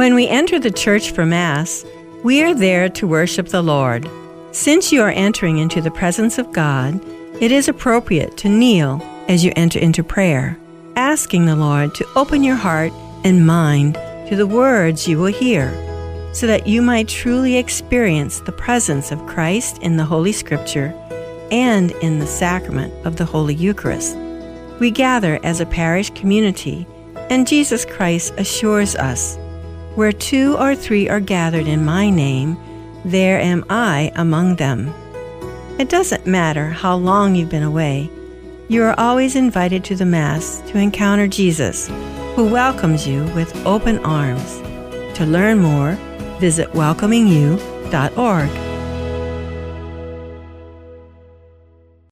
When we enter the church for Mass, we are there to worship the Lord. Since you are entering into the presence of God, it is appropriate to kneel as you enter into prayer, asking the Lord to open your heart and mind to the words you will hear, so that you might truly experience the presence of Christ in the Holy Scripture and in the sacrament of the Holy Eucharist. We gather as a parish community, and Jesus Christ assures us Where two or three are gathered in my name, there am I among them. It doesn't matter how long you've been away, you are always invited to the Mass to encounter Jesus, who welcomes you with open arms. To learn more, visit welcomingyou.org.